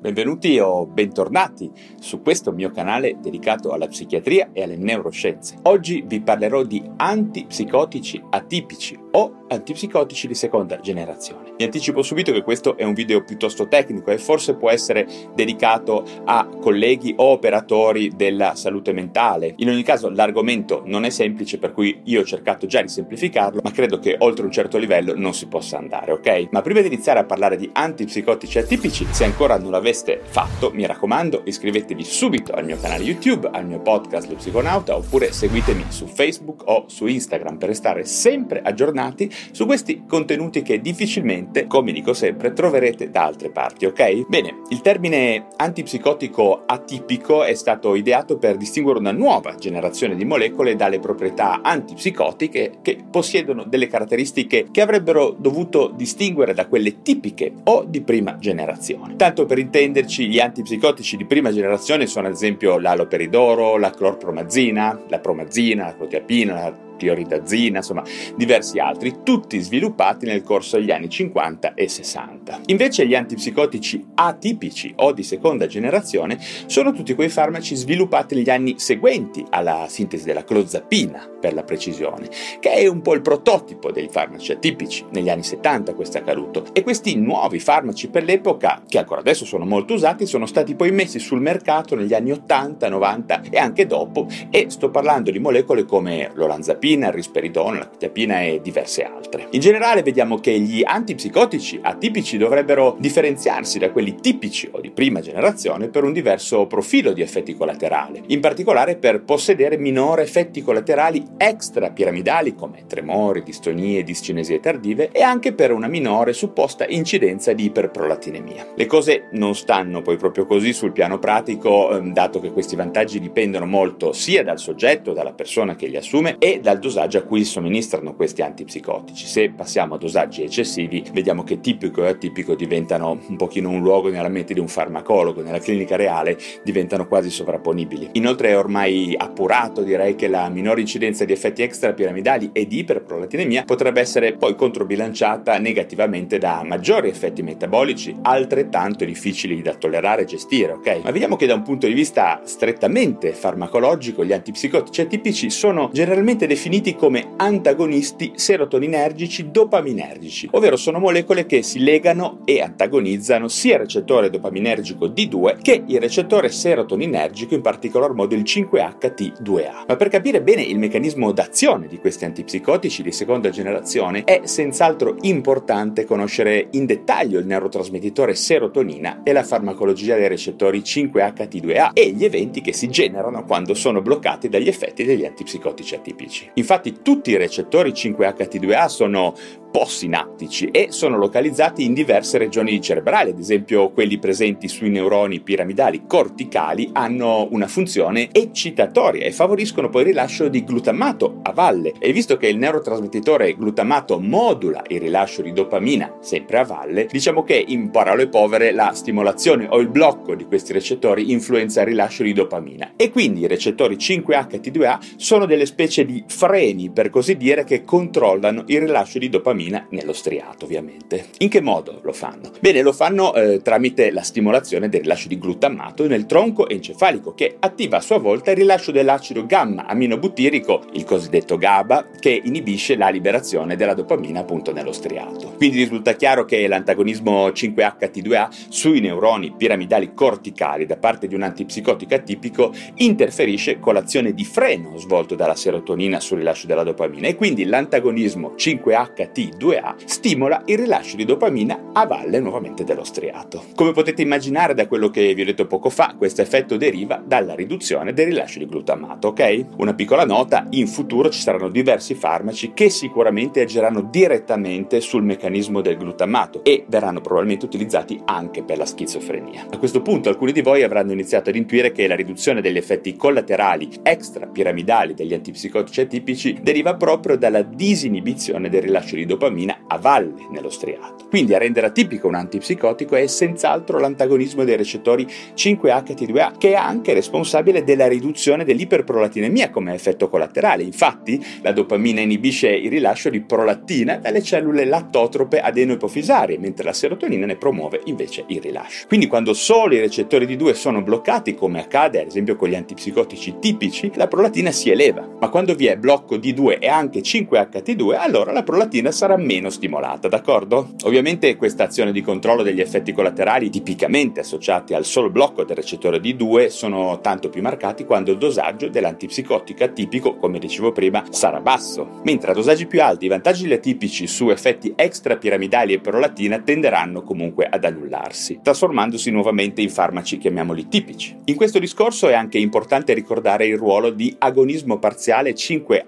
Benvenuti o bentornati su questo mio canale dedicato alla psichiatria e alle neuroscienze. Oggi vi parlerò di antipsicotici atipici o antipsicotici di seconda generazione. Vi anticipo subito che questo è un video piuttosto tecnico e forse può essere dedicato a colleghi o operatori della salute mentale. In ogni caso l'argomento non è semplice per cui io ho cercato già di semplificarlo, ma credo che oltre un certo livello non si possa andare, ok? Ma prima di iniziare a parlare di antipsicotici atipici, se ancora non l'aveste fatto, mi raccomando, iscrivetevi subito al mio canale YouTube, al mio podcast Lo Psiconauta oppure seguitemi su Facebook o su Instagram per restare sempre aggiornati su questi contenuti che difficilmente, come dico sempre, troverete da altre parti, ok? Bene, il termine antipsicotico atipico è stato ideato per distinguere una nuova generazione di molecole dalle proprietà antipsicotiche che possiedono delle caratteristiche che avrebbero dovuto distinguere da quelle tipiche o di prima generazione. Tanto per intenderci, gli antipsicotici di prima generazione sono ad esempio l'aloperidoro, la clorpromazina, la promazina, la protiapina, la tioridazina, insomma diversi altri, tutti sviluppati nel corso degli anni 50 e 60. Invece gli antipsicotici atipici o di seconda generazione sono tutti quei farmaci sviluppati negli anni seguenti alla sintesi della clozapina, per la precisione, che è un po' il prototipo dei farmaci atipici. Negli anni 70 questo è accaduto. E questi nuovi farmaci per l'epoca, che ancora adesso sono molto usati, sono stati poi messi sul mercato negli anni 80, 90 e anche dopo, e sto parlando di molecole come l'olanzapina, quetiapina, il risperidone, la quetiapina e diverse altre. In generale vediamo che gli antipsicotici atipici dovrebbero differenziarsi da quelli tipici o di prima generazione per un diverso profilo di effetti collaterali, in particolare per possedere minori effetti collaterali extrapiramidali come tremori, distonie, discinesie tardive e anche per una minore supposta incidenza di iperprolatinemia. Le cose non stanno poi proprio così sul piano pratico, ehm, dato che questi vantaggi dipendono molto sia dal soggetto, dalla persona che li assume e dal dosaggio a cui somministrano questi antipsicotici. Se passiamo a dosaggi eccessivi, vediamo che tipico e atipico diventano un pochino un luogo nella mente di un farmacologo, nella clinica reale diventano quasi sovrapponibili. Inoltre è ormai appurato, direi, che la minore incidenza di effetti extrapiramidali e di iperprolatinemia potrebbe essere poi controbilanciata negativamente da maggiori effetti metabolici altrettanto difficili da tollerare e gestire, ok? Ma vediamo che da un punto di vista strettamente farmacologico gli antipsicotici atipici sono generalmente definiti definiti come antagonisti serotoninergici dopaminergici, ovvero sono molecole che si legano e antagonizzano sia il recettore dopaminergico D2 che il recettore serotoninergico, in particolar modo il 5HT2A. Ma per capire bene il meccanismo d'azione di questi antipsicotici di seconda generazione è senz'altro importante conoscere in dettaglio il neurotrasmettitore serotonina e la farmacologia dei recettori 5HT2A e gli eventi che si generano quando sono bloccati dagli effetti degli antipsicotici atipici. Infatti tutti i recettori 5HT2A sono postsinaptici e sono localizzati in diverse regioni cerebrali, ad esempio quelli presenti sui neuroni piramidali corticali hanno una funzione eccitatoria e favoriscono poi il rilascio di glutammato a valle. E visto che il neurotrasmettitore glutammato modula il rilascio di dopamina sempre a valle, diciamo che in parole povere la stimolazione o il blocco di questi recettori influenza il rilascio di dopamina. E quindi i recettori 5HT2A sono delle specie di freni per così dire che controllano il rilascio di dopamina nello striato ovviamente. In che modo lo fanno? Bene, lo fanno eh, tramite la stimolazione del rilascio di glutammato nel tronco encefalico che attiva a sua volta il rilascio dell'acido gamma aminobutirico, il cosiddetto GABA, che inibisce la liberazione della dopamina appunto nello striato. Quindi risulta chiaro che l'antagonismo 5HT2A sui neuroni piramidali corticali da parte di un antipsicotico atipico interferisce con l'azione di freno svolto dalla serotonina sul rilascio della dopamina e quindi l'antagonismo 5-HT2A stimola il rilascio di dopamina a valle nuovamente dello striato. Come potete immaginare da quello che vi ho detto poco fa, questo effetto deriva dalla riduzione del rilascio di glutamato, ok? Una piccola nota, in futuro ci saranno diversi farmaci che sicuramente agiranno direttamente sul meccanismo del glutamato e verranno probabilmente utilizzati anche per la schizofrenia. A questo punto alcuni di voi avranno iniziato ad intuire che la riduzione degli effetti collaterali extrapiramidali degli antipsicotici atipici deriva proprio dalla disinibizione del rilascio di dopamina a valle nello striato. Quindi a rendere atipico un antipsicotico è senz'altro l'antagonismo dei recettori 5-HT2A, che è anche responsabile della riduzione dell'iperprolatinemia come effetto collaterale. Infatti, la dopamina inibisce il rilascio di prolattina dalle cellule lattotrope adenoipofisarie, mentre la serotonina ne promuove invece il rilascio. Quindi quando solo i recettori di 2 sono bloccati, come accade ad esempio con gli antipsicotici tipici, la prolatina si eleva, ma quando vi è blocco di 2 e anche 5-HT2, allora la prolatina sarà meno stimolata, d'accordo? Ovviamente questa azione di controllo degli effetti collaterali tipicamente associati al solo blocco del recettore D2 sono tanto più marcati quando il dosaggio dell'antipsicotica tipico, come dicevo prima, sarà basso, mentre a dosaggi più alti i vantaggi atipici su effetti extrapiramidali e prolatina tenderanno comunque ad annullarsi, trasformandosi nuovamente in farmaci chiamiamoli tipici. In questo discorso è anche importante ricordare il ruolo di agonismo parziale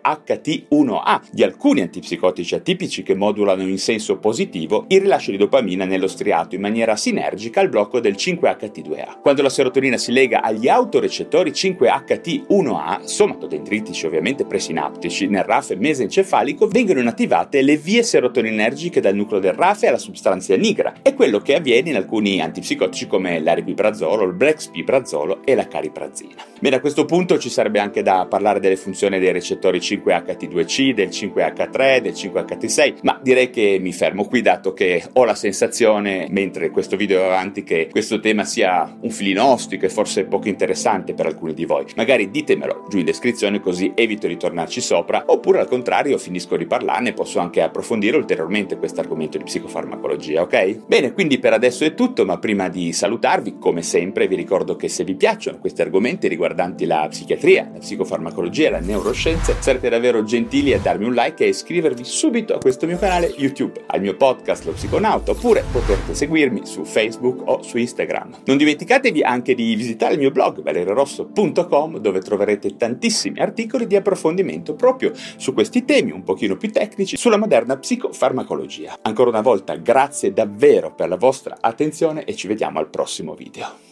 5-HT1A di alcuni antipsicotici atipici che modulano in senso positivo il rilascio di dopamina nello striato in maniera sinergica al blocco del 5-HT2A. Quando la serotonina si lega agli autorecettori 5-HT1A, somatodendritici ovviamente presinaptici, nel RAF mesencefalico, vengono inattivate le vie serotoninergiche dal nucleo del RAF alla sostanza nigra. È quello che avviene in alcuni antipsicotici come l'aripiprazolo, il brexpiprazolo e la cariprazina. Bene, a questo punto ci sarebbe anche da parlare delle funzioni dei recettori 5HT2C, del 5H3, del 5HT6, ma direi che mi fermo qui dato che ho la sensazione, mentre questo video è avanti, che questo tema sia un filino ostico e forse poco interessante per alcuni di voi. Magari ditemelo giù in descrizione così evito di tornarci sopra, oppure al contrario finisco di parlarne e posso anche approfondire ulteriormente questo argomento di psicofarmacologia, ok? Bene, quindi per adesso è tutto, ma prima di salutarvi, come sempre, vi ricordo che se vi piacciono questi argomenti riguardanti la psichiatria, la psicoffarmacologia e la neuroscienze, sarete davvero gentili a darmi un like e iscrivervi subito a questo mio canale YouTube, al mio podcast Lo Psiconauta, oppure potrete seguirmi su Facebook o su Instagram. Non dimenticatevi anche di visitare il mio blog valererosso.com dove troverete tantissimi articoli di approfondimento proprio su questi temi un pochino più tecnici sulla moderna psicofarmacologia. Ancora una volta grazie davvero per la vostra attenzione e ci vediamo al prossimo video.